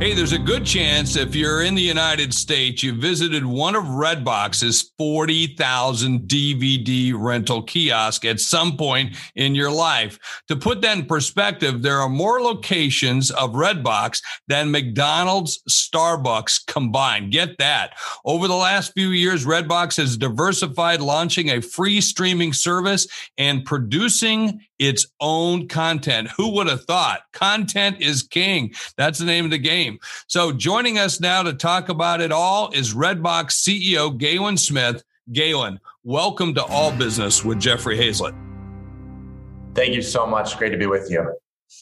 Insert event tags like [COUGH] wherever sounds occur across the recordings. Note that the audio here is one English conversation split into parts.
Hey, there's a good chance if you're in the United States, you visited one of Redbox's 40,000 DVD rental kiosk at some point in your life. To put that in perspective, there are more locations of Redbox than McDonald's, Starbucks combined. Get that. Over the last few years, Redbox has diversified, launching a free streaming service and producing its own content. Who would have thought? Content is king. That's the name of the game. So joining us now to talk about it all is Redbox CEO Galen Smith. Galen, welcome to All Business with Jeffrey Hayzlett. Thank you so much. Great to be with you.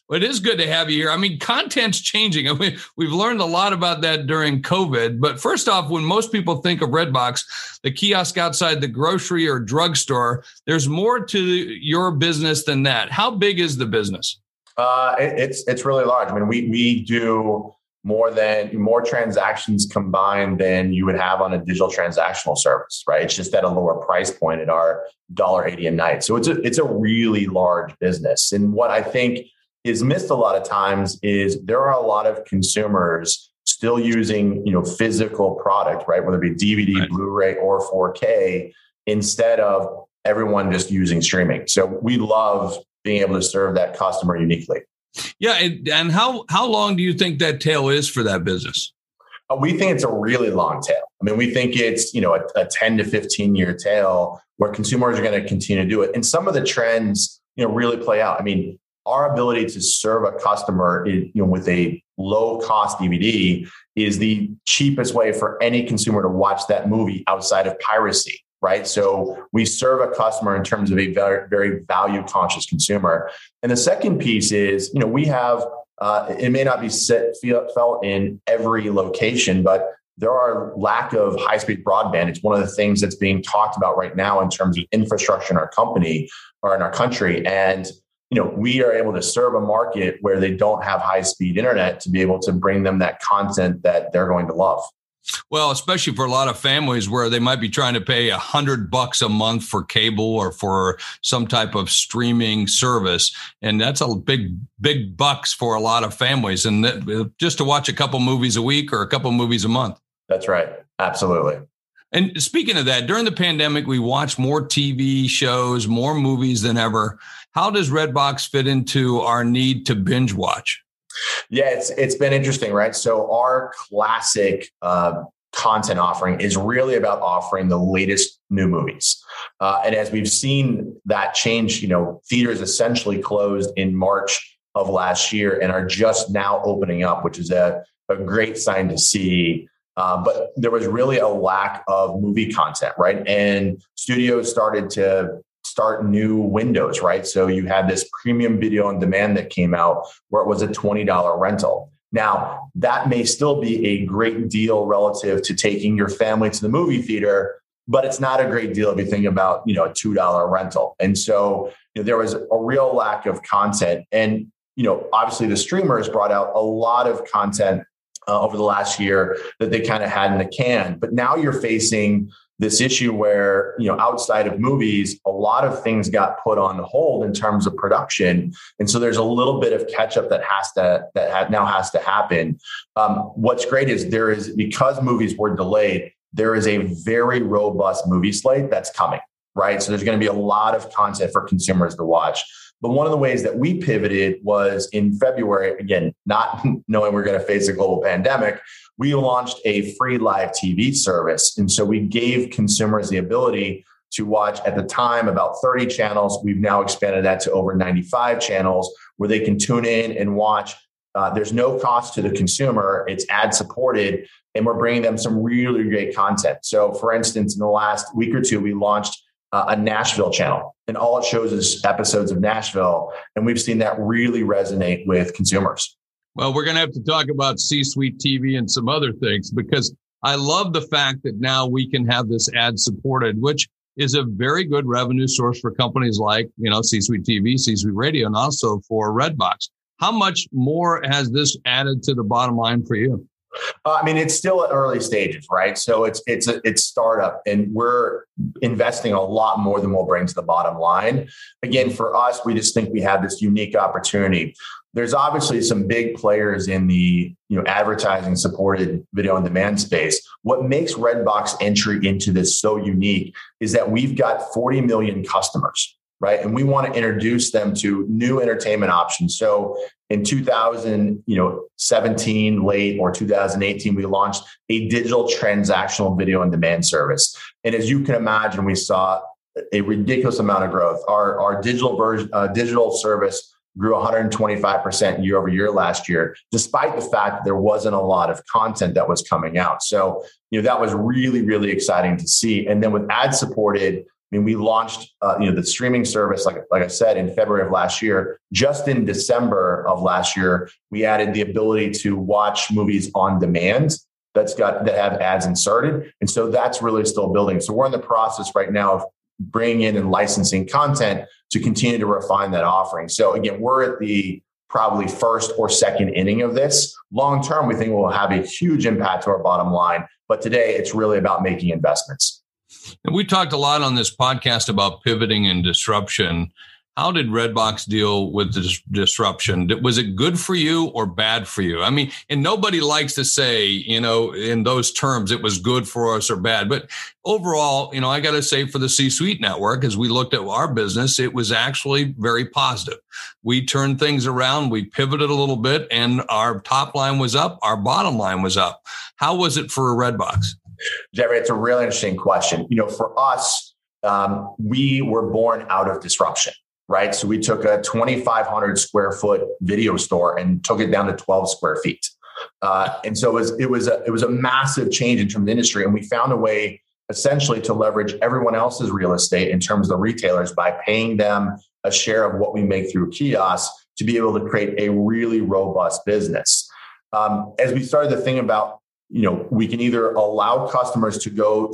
Well, it is good to have you here. I mean, content's changing. [LAUGHS] I mean, we've learned a lot about that during COVID. But first off, when most people think of Redbox, the kiosk outside the grocery or drugstore, there's more to your business than that. How big is the business? Uh, it, it's it's really large. I mean, we we do more than more transactions combined than you would have on a digital transactional service, right? It's just at a lower price point at our dollar eighty a night. So it's a it's a really large business. And what I think is missed a lot of times is there are a lot of consumers still using you know physical product right whether it be dvd right. blu-ray or 4k instead of everyone just using streaming so we love being able to serve that customer uniquely yeah and, and how how long do you think that tail is for that business? Uh, we think it's a really long tail. I mean we think it's you know a, a 10 to 15 year tail where consumers are going to continue to do it. And some of the trends you know really play out. I mean our ability to serve a customer you know, with a low cost DVD is the cheapest way for any consumer to watch that movie outside of piracy, right? So we serve a customer in terms of a very, very value conscious consumer. And the second piece is, you know, we have, uh, it may not be set, felt in every location, but there are lack of high speed broadband. It's one of the things that's being talked about right now in terms of infrastructure in our company or in our country. And you know we are able to serve a market where they don't have high speed internet to be able to bring them that content that they're going to love well especially for a lot of families where they might be trying to pay a hundred bucks a month for cable or for some type of streaming service. And that's a big big bucks for a lot of families. And that, just to watch a couple movies a week or a couple movies a month. That's right. Absolutely. And speaking of that, during the pandemic, we watched more TV shows, more movies than ever. How does Redbox fit into our need to binge watch? Yeah, it's it's been interesting, right? So our classic uh, content offering is really about offering the latest new movies, uh, and as we've seen that change, you know, theaters essentially closed in March of last year and are just now opening up, which is a, a great sign to see. Uh, but there was really a lack of movie content, right? And studios started to start new windows, right? So you had this premium video on demand that came out where it was a $20 rental. Now, that may still be a great deal relative to taking your family to the movie theater, but it's not a great deal if you think about, you know, a $2 rental. And so you know, there was a real lack of content. And, you know, obviously the streamers brought out a lot of content uh, over the last year that they kind of had in the can. But now you're facing this issue where you know outside of movies a lot of things got put on hold in terms of production. And so there's a little bit of catch up that has to that now has to happen. Um, what's great is there is because movies were delayed there is a very robust movie slate that's coming right? So there's going to be a lot of content for consumers to watch. But one of the ways that we pivoted was in February, again, not [LAUGHS] knowing we're going to face a global pandemic, we launched a free live TV service. And so we gave consumers the ability to watch at the time about 30 channels. We've now expanded that to over 95 channels where they can tune in and watch. Uh, there's no cost to the consumer, it's ad supported, and we're bringing them some really great content. So, for instance, in the last week or two, we launched uh, a Nashville channel, and all it shows is episodes of Nashville. And we've seen that really resonate with consumers. Well, we're going to have to talk about C suite TV and some other things because I love the fact that now we can have this ad supported, which is a very good revenue source for companies like, you know, C-Suite TV, C-Suite Radio, and also for Redbox. How much more has this added to the bottom line for you? Uh, I mean, it's still at early stages, right? So it's it's a, it's startup, and we're investing a lot more than we'll bring to the bottom line. Again, for us, we just think we have this unique opportunity. There's obviously some big players in the you know advertising supported video on demand space. What makes Redbox entry into this so unique is that we've got 40 million customers right? And we want to introduce them to new entertainment options. So in 2000, you know, 17 late or 2018, we launched a digital transactional video on demand service. And as you can imagine, we saw a ridiculous amount of growth. Our, our digital version, uh, digital service grew 125% year over year last year, despite the fact there wasn't a lot of content that was coming out. So, you know, that was really, really exciting to see. And then with ad supported, I mean, we launched, uh, you know, the streaming service, like, like I said, in February of last year. Just in December of last year, we added the ability to watch movies on demand that's got that have ads inserted, and so that's really still building. So we're in the process right now of bringing in and licensing content to continue to refine that offering. So again, we're at the probably first or second inning of this. Long term, we think will have a huge impact to our bottom line, but today it's really about making investments. And we talked a lot on this podcast about pivoting and disruption. How did Redbox deal with the disruption? Was it good for you or bad for you? I mean, and nobody likes to say, you know, in those terms, it was good for us or bad. But overall, you know, I got to say for the C suite network, as we looked at our business, it was actually very positive. We turned things around, we pivoted a little bit, and our top line was up, our bottom line was up. How was it for Redbox? Jeffrey, it's a really interesting question. You know, for us, um, we were born out of disruption, right? So we took a 2,500 square foot video store and took it down to 12 square feet. Uh, and so it was it was a it was a massive change in terms of industry, and we found a way essentially to leverage everyone else's real estate in terms of the retailers by paying them a share of what we make through kiosks to be able to create a really robust business. Um, as we started to think about you know we can either allow customers to go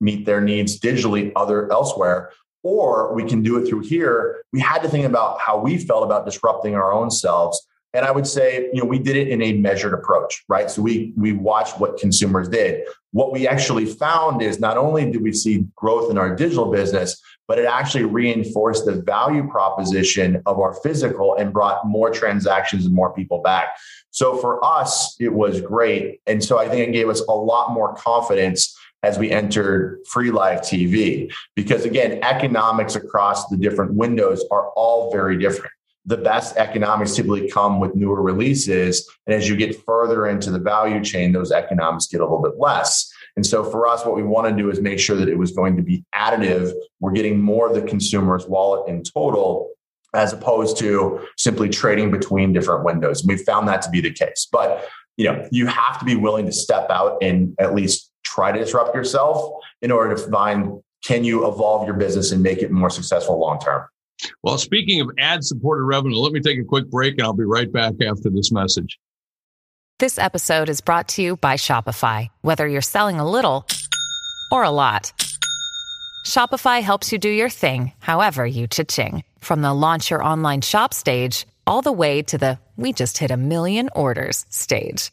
meet their needs digitally other elsewhere or we can do it through here. We had to think about how we felt about disrupting our own selves. And i would say you know we did it in a measured approach right? So we we watched what consumers did. What we actually found is not only did we see growth in our digital business but it actually reinforced the value proposition of our physical and brought more transactions and more people back. So for us, it was great. And so I think it gave us a lot more confidence as we entered free live TV. Because again, economics across the different windows are all very different. The best economics typically come with newer releases. And as you get further into the value chain, those economics get a little bit less. And so for us, what we want to do is make sure that it was going to be additive. We're getting more of the consumer's wallet in total as opposed to simply trading between different windows. And we've found that to be the case. But you know, you have to be willing to step out and at least try to disrupt yourself in order to find can you evolve your business and make it more successful long term. Well, speaking of ad supported revenue, let me take a quick break and I'll be right back after this message. This episode is brought to you by Shopify. Whether you're selling a little or a lot, Shopify helps you do your thing, however you cha-ching. From the launch your online shop stage, all the way to the we just hit a million orders stage.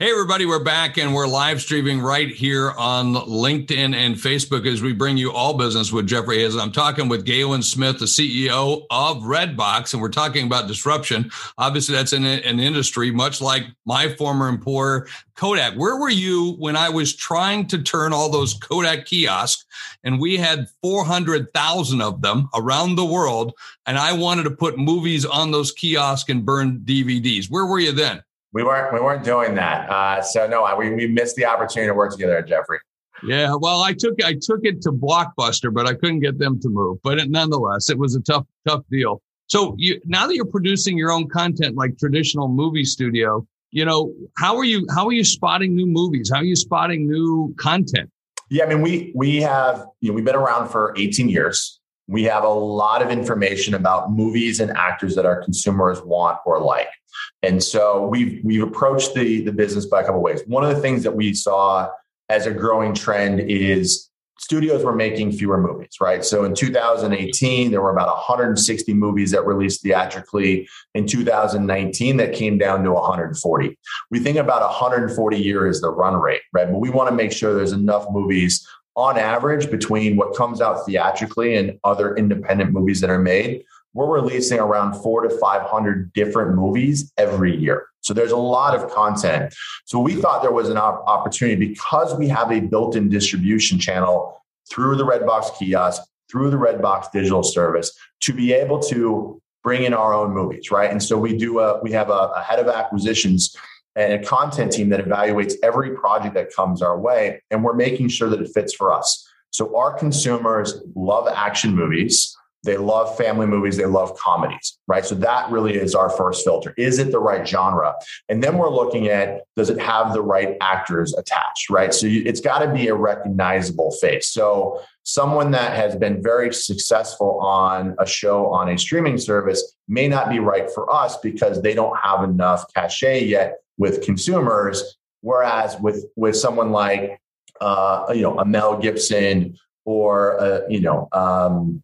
Hey, everybody, we're back and we're live streaming right here on LinkedIn and Facebook as we bring you all business with Jeffrey Hayes. I'm talking with Galen Smith, the CEO of Redbox, and we're talking about disruption. Obviously, that's in an industry much like my former employer, Kodak. Where were you when I was trying to turn all those Kodak kiosks and we had 400,000 of them around the world and I wanted to put movies on those kiosks and burn DVDs? Where were you then? We weren't we weren't doing that. Uh, so no, we we missed the opportunity to work together, Jeffrey. Yeah, well, I took I took it to Blockbuster, but I couldn't get them to move. But it, nonetheless, it was a tough tough deal. So you now that you're producing your own content like traditional movie studio, you know how are you how are you spotting new movies? How are you spotting new content? Yeah, I mean, we we have you know we've been around for 18 years. We have a lot of information about movies and actors that our consumers want or like, and so we've we've approached the the business by a couple ways. One of the things that we saw as a growing trend is studios were making fewer movies, right? So in 2018, there were about 160 movies that released theatrically. In 2019, that came down to 140. We think about 140 a year is the run rate, right? But we want to make sure there's enough movies on average between what comes out theatrically and other independent movies that are made. We're releasing around four to 500 different movies every year. So there's a lot of content. So we thought there was an opportunity because we have a built-in distribution channel through the Redbox kiosk, through the Redbox digital service to be able to bring in our own movies, right? And so we do a we have a, a head of acquisitions and a content team that evaluates every project that comes our way and we're making sure that it fits for us. So our consumers love action movies. They love family movies. They love comedies, right? So that really is our first filter. Is it the right genre? And then we're looking at does it have the right actors attached, right? So you, it's got to be a recognizable face. So someone that has been very successful on a show on a streaming service may not be right for us because they don't have enough cachet yet with consumers. Whereas with with someone like uh, you know a Mel Gibson or uh, you know um,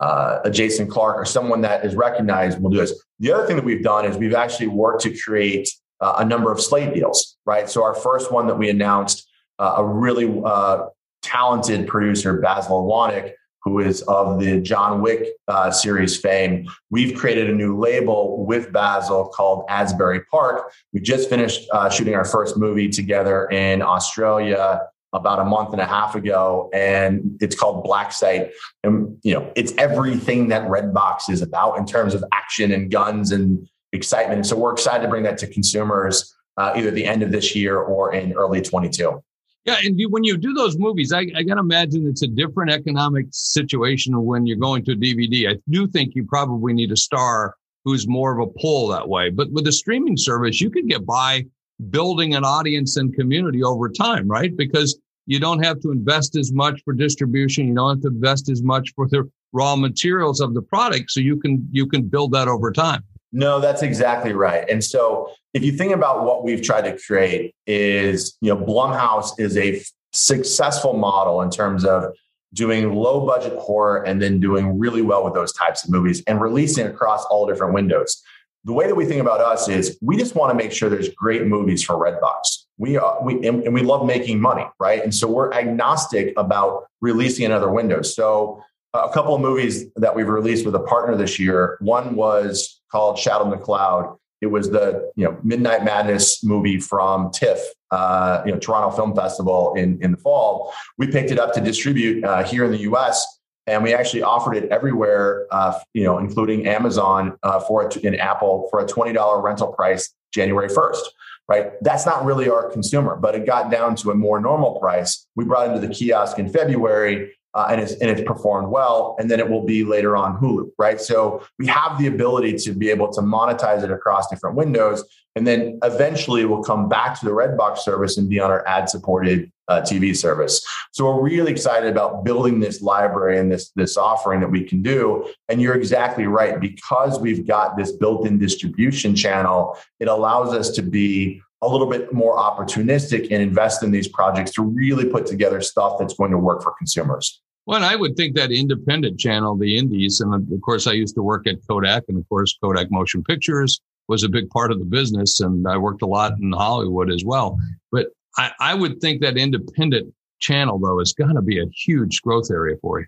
uh, a Jason Clarke or someone that is recognized will do this. The other thing that we've done is we've actually worked to create uh, a number of slate deals, right? So our first one that we announced, uh, a really uh, talented producer, Basil Iwanyk, who is of the John Wick uh, series fame. We've created a new label with Basil called Asbury Park. We just finished uh, shooting our first movie together in Australia about a month and a half ago, and it's called Black Site. And you know, it's everything that Redbox is about in terms of action and guns and excitement. So we're excited to bring that to consumers uh, either the end of this year or in early 22. Yeah, and you, when you do those movies, I, I can imagine it's a different economic situation when you're going to a DVD. I do think you probably need a star who's more of a pull that way. But with a streaming service, you could get by building an audience and community over time, right? Because you don't have to invest as much for distribution. You don't have to invest as much for the raw materials of the product. So you can, you can build that over time. No, that's exactly right. And so if you think about what we've tried to create is, you know, Blumhouse is a f- successful model in terms of doing low budget horror and then doing really well with those types of movies and releasing across all different windows. The way that we think about us is we just want to make sure there's great movies for Redbox we are we and, we love making money right and so we're agnostic about releasing in other windows so a couple of movies that we've released with a partner this year one was called shadow in the cloud it was the you know midnight madness movie from tiff uh, you know toronto film festival in in the fall we picked it up to distribute uh, here in the us and we actually offered it everywhere uh, you know including amazon uh, for it in apple for a $20 rental price january 1st right? That's not really our consumer, but it got down to a more normal price. We brought into the kiosk in February. Uh, and, it's, and it's performed well, and then it will be later on Hulu, right? So we have the ability to be able to monetize it across different windows, and then eventually we'll come back to the Redbox service and be on our ad-supported uh, TV service. So we're really excited about building this library and this this offering that we can do. And you're exactly right because we've got this built-in distribution channel. It allows us to be a little bit more opportunistic and invest in these projects to really put together stuff that's going to work for consumers. Well, I would think that independent channel, the indies, and of course, I used to work at Kodak, and of course, Kodak Motion Pictures was a big part of the business, and I worked a lot in Hollywood as well. But I, I would think that independent channel though is going to be a huge growth area for you.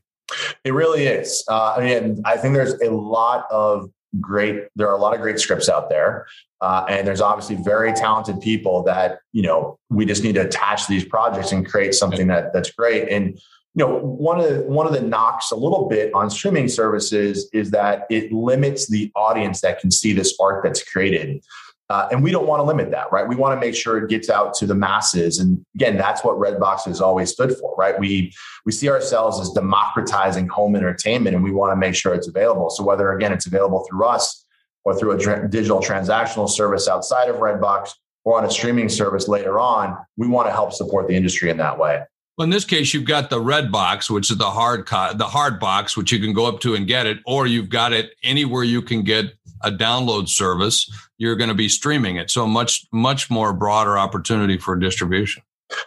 It really is. Uh, I mean, I think there's a lot of great. There are a lot of great scripts out there, uh, and there's obviously very talented people that you know we just need to attach these projects and create something that that's great. And you know, one of the, one of the knocks a little bit on streaming services is that it limits the audience that can see this art that's created. Uh, and we don't want to limit that, right? We want to make sure it gets out to the masses. And again, that's what Redbox has always stood for, right? We we see ourselves as democratizing home entertainment, and we want to make sure it's available. So whether again it's available through us or through a digital transactional service outside of Redbox or on a streaming service later on, we want to help support the industry in that way. Well, in this case, you've got the red box, which is the hard co- the hard box, which you can go up to and get it, or you've got it anywhere you can get a download service. You're going to be streaming it, so much much more broader opportunity for distribution.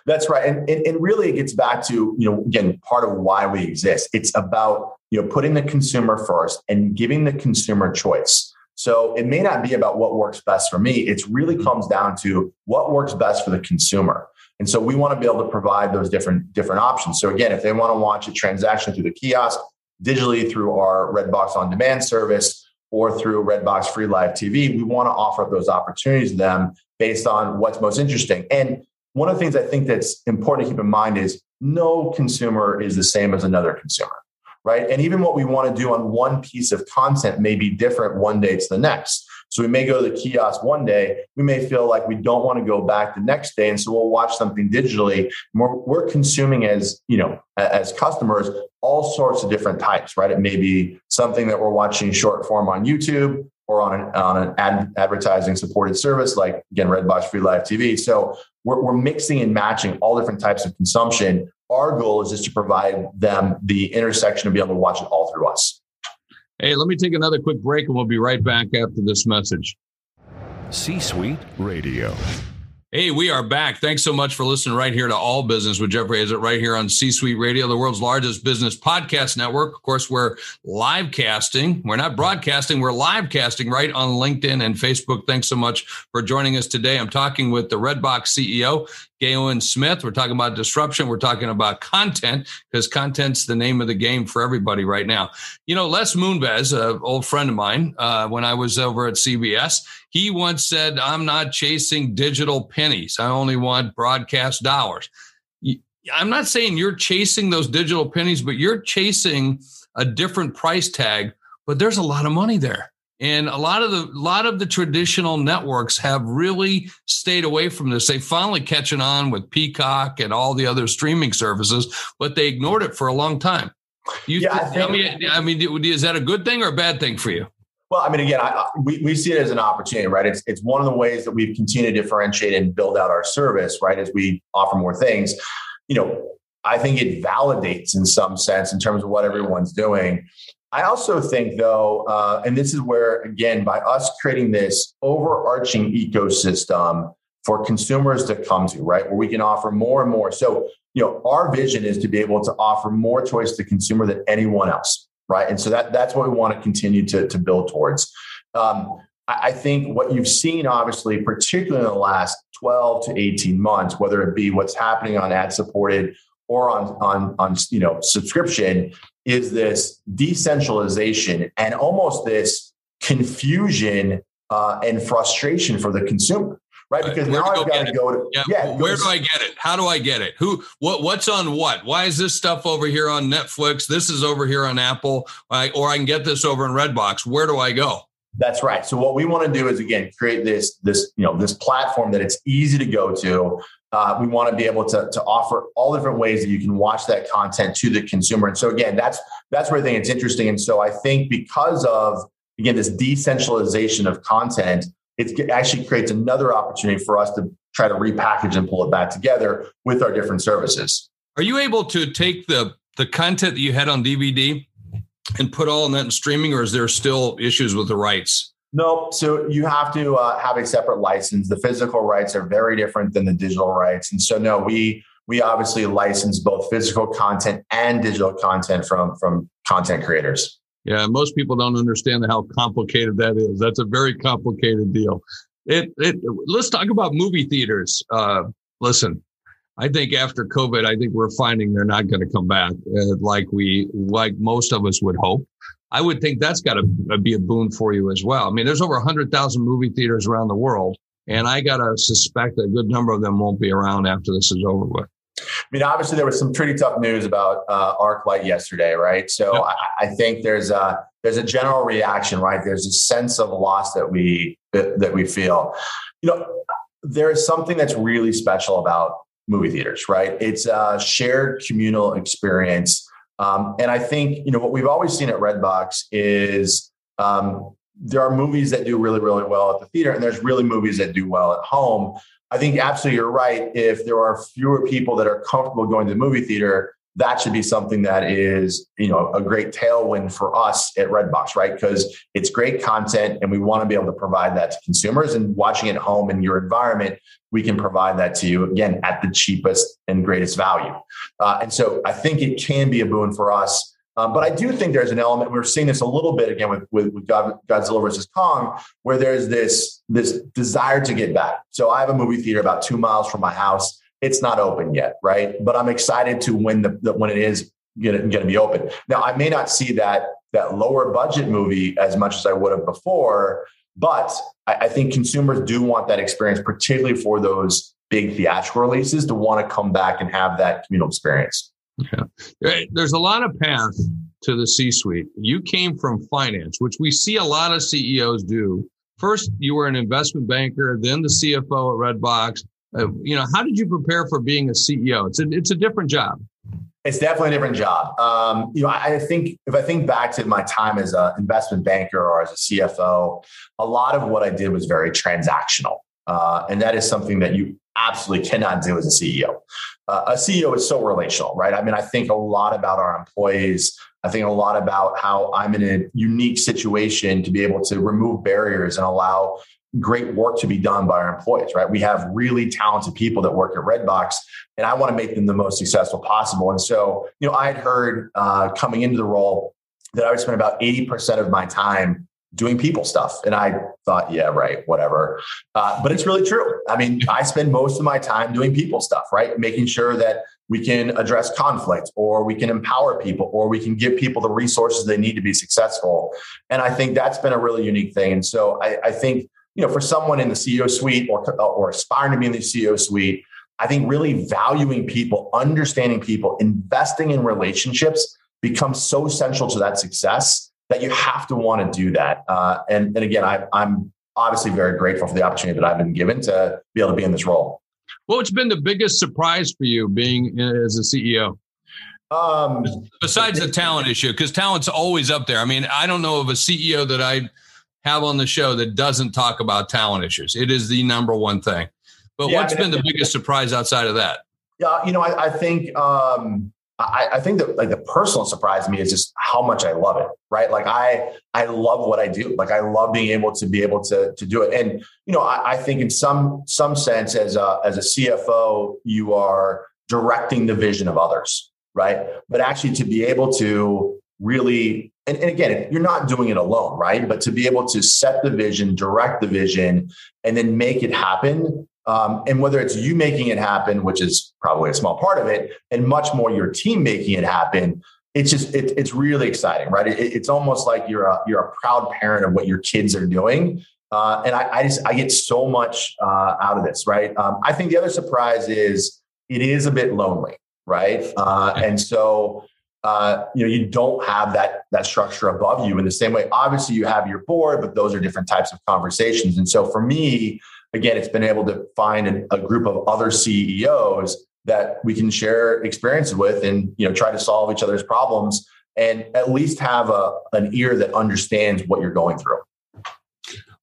That's right, and, and and really it gets back to you know again part of why we exist. It's about you know putting the consumer first and giving the consumer choice. So it may not be about what works best for me. It really mm-hmm. comes down to what works best for the consumer. And so we want to be able to provide those different different options. So again, if they want to watch a transaction through the kiosk, digitally through our Redbox on demand service, or through Redbox Free Live TV, we want to offer up those opportunities to them based on what's most interesting. And one of the things I think that's important to keep in mind is no consumer is the same as another consumer, right? And even what we want to do on one piece of content may be different one day to the next. So we may go to the kiosk one day. We may feel like we don't want to go back the next day. And so we'll watch something digitally. We're, we're consuming as, you know, as customers, all sorts of different types, right? It may be something that we're watching short form on YouTube or on an, on an ad, advertising supported service like again redbox free live tv so we're, we're mixing and matching all different types of consumption our goal is just to provide them the intersection of being able to watch it all through us Hey, let me take another quick break and we'll be right back after this message. C Suite Radio. Hey, we are back. Thanks so much for listening right here to All Business with Jeffrey Hayzlett right here on C Suite Radio, the world's largest business podcast network. Of course, we're live casting. We're not broadcasting, we're live casting right on LinkedIn and Facebook. Thanks so much for joining us today. I'm talking with the Redbox CEO, Galen Smith. We're talking about disruption. We're talking about content because content's the name of the game for everybody right now. You know, Les Moonves, an old friend of mine, uh, when I was over at CBS, he once said, I'm not chasing digital pennies. I only want broadcast dollars. I'm not saying you're chasing those digital pennies, but you're chasing a different price tag, but there's a lot of money there. And a lot of the lot of the traditional networks have really stayed away from this. They finally catching on with Peacock and all the other streaming services, but they ignored it for a long time. You yeah, I, think, me, I mean, is that a good thing or a bad thing for you? Well, I mean, again, I, we, we see it as an opportunity, right? It's, it's one of the ways that we've continued to differentiate and build out our service, right? As we offer more things, you know, I think it validates in some sense in terms of what everyone's doing. I also think, though, uh, and this is where, again, by us creating this overarching ecosystem for consumers to come to, right, where we can offer more and more. So, you know, our vision is to be able to offer more choice to consumer than anyone else, right? And so that that's what we want to continue to, to build towards. Um, I think what you've seen, obviously, particularly in the last 12 to 18 months, whether it be what's happening on ad supported or on, on, on you know, subscription, is this decentralization and almost this confusion uh, and frustration for the consumer right? Because where now I've got to go to yeah. yeah where do I get it? How do I get it? Who? What? What's on what? Why is this stuff over here on Netflix? This is over here on Apple, or I can get this over in Redbox. Where do I go? That's right. So what we want to do is again create this this you know this platform that it's easy to go to uh, we want to be able to, to offer all different ways that you can watch that content to the consumer. And so again, that's that's where I think it's interesting. And so I think because of again this decentralization of content, it actually creates another opportunity for us to try to repackage and pull it back together with our different services. Are you able to take the the content that you had on DVD and put all of that in streaming, or is there still issues with the rights? No, so you have to uh, have a separate license. The physical rights are very different than the digital rights, and so no, we we obviously license both physical content and digital content from from content creators. Yeah, most people don't understand how complicated that is. That's a very complicated deal. It, it let's talk about movie theaters. Uh, listen, I think after COVID, I think we're finding they're not going to come back uh, like we like most of us would hope. I would think that's got to be a boon for you as well. I mean, there's over 100,000 movie theaters around the world, and I got to suspect a good number of them won't be around after this is over with. I mean, obviously, there was some pretty tough news about uh, ArcLight yesterday, right? So yep. I, I, think there's a there's a general reaction, right? There's a sense of loss that we that, that we feel. You know, there is something that's really special about movie theaters, right? It's a shared communal experience um, and I think you know what we've always seen at Redbox is um, there are movies that do really really well at the theater, and there's really movies that do well at home. I think absolutely you're right. If there are fewer people that are comfortable going to the movie theater, that should be something that is, you know, a great tailwind for us at Redbox, right? Because it's great content and we want to be able to provide that to consumers and watching at home in your environment, we can provide that to you again at the cheapest and greatest value. Uh, and so I think it can be a boon for us. Um, but I do think there's an element. We're seeing this a little bit again with, with, with Godzilla versus Kong, where there's this this desire to get back. So I have a movie theater about two miles from my house it's not open yet, right? But I'm excited to when the, the when it is going to be open. Now, I may not see that that lower budget movie as much as I would have before, but I, I think consumers do want that experience, particularly for those big theatrical releases, to want to come back and have that communal experience. Yeah. There's a lot of path to the C-suite. You came from finance, which we see a lot of CEOs do. First, you were an investment banker, then the CFO at Redbox, uh, you know, how did you prepare for being a CEO? It's a, it's a different job. It's definitely a different job. Um, you know, I, I think if I think back to my time as an investment banker or as a CFO, a lot of what I did was very transactional. Uh, and that is something that you absolutely cannot do as a CEO. Uh, a CEO is so relational, right? I mean, I think a lot about our employees. I think a lot about how I'm in a unique situation to be able to remove barriers and allow great work to be done by our employees, right? We have really talented people that work at Redbox, and I want to make them the most successful possible. And so, you know, I had heard uh, coming into the role that I would spend about 80% of my time doing people stuff. And I thought, yeah, right, whatever. Uh, but it's really true. I mean, I spend most of my time doing people stuff, right? Making sure that we can address conflict or we can empower people or we can give people the resources they need to be successful. And I think that's been a really unique thing. And so I, I think you know, for someone in the CEO suite or, or aspiring to be in the CEO suite, I think really valuing people, understanding people, investing in relationships becomes so central to that success that you have to want to do that. Uh, and, and again, I, I'm obviously very grateful for the opportunity that I've been given to be able to be in this role. Well, what's been the biggest surprise for you being as a CEO? Um, Besides the talent issue, because talent's always up there. I mean, I don't know of a CEO that I have on the show that doesn't talk about talent issues. It is the number one thing. But yeah, what's I mean, been the biggest surprise outside of that? Yeah, you know, I, I think um, I, I, think that like the personal surprise to me is just how much I love it. Right, like I I love what I do. Like I love being able to be able to to do it. And you know, I, I think in some some sense, as a as a CFO, you are directing the vision of others. Right, but actually to be able to really and, and, again you're not doing it alone right? But to be able to set the vision direct the vision and then make it happen um, and whether it's you making it happen which is probably a small part of it and much more your team making it happen it's just it, it's really exciting right? It, it's almost like you're a you're a proud parent of what your kids are doing. Uh, and I, I, just i get so much uh, out of this right? Um, i think the other surprise is it is a bit lonely right? Uh, and so uh, you know, you don't have that that structure above you in the same way. Obviously, you have your board, but those are different types of conversations. And so, for me, again, it's been able to find a, group of other CEOs that we can share experiences with, and you know, try to solve each other's problems, and at least have a an ear that understands what you're going through.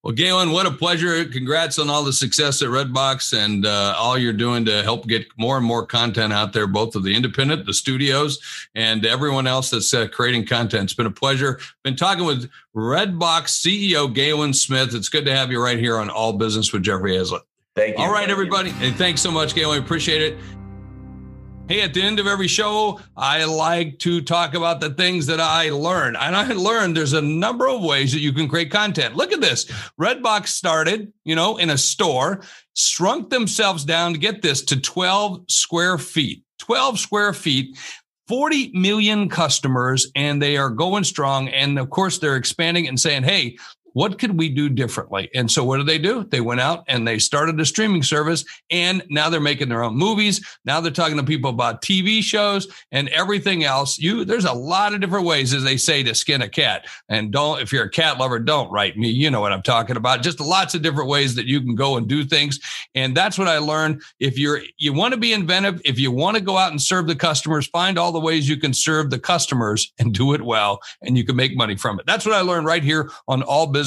Well, Galen, what a pleasure. Congrats on all the success at Redbox and uh, all you're doing to help get more and more content out there, both of the independent, the studios, and everyone else that's uh, creating content. It's been a pleasure. Been talking with Redbox CEO Galen Smith. It's good to have you right here on All Business with Jeffrey Hayzlett. Thank you. All right, everybody. And thanks so much, Galen. Appreciate it. Hey, at the end of every show, I like to talk about the things that I learned. And I learned there's a number of ways that you can create content. Look at this. Redbox started, you know, in a store, shrunk themselves down to get this to 12 square feet. 12 square feet. 40 million customers and they are going strong. And of course, they're expanding and saying, Hey, what could we do differently? And so what did they do? They went out and they started a streaming service and now they're making their own movies. Now they're talking to people about TV shows and everything else. You there's a lot of different ways as they say to skin a cat. And don't if you're a cat lover, don't write me. You know what I'm talking about. Just lots of different ways that you can go and do things. And that's what I learned. If you're you want to be inventive, if you want to go out and serve the customers, find all the ways you can serve the customers and do it well and you can make money from it. That's what I learned right here on all business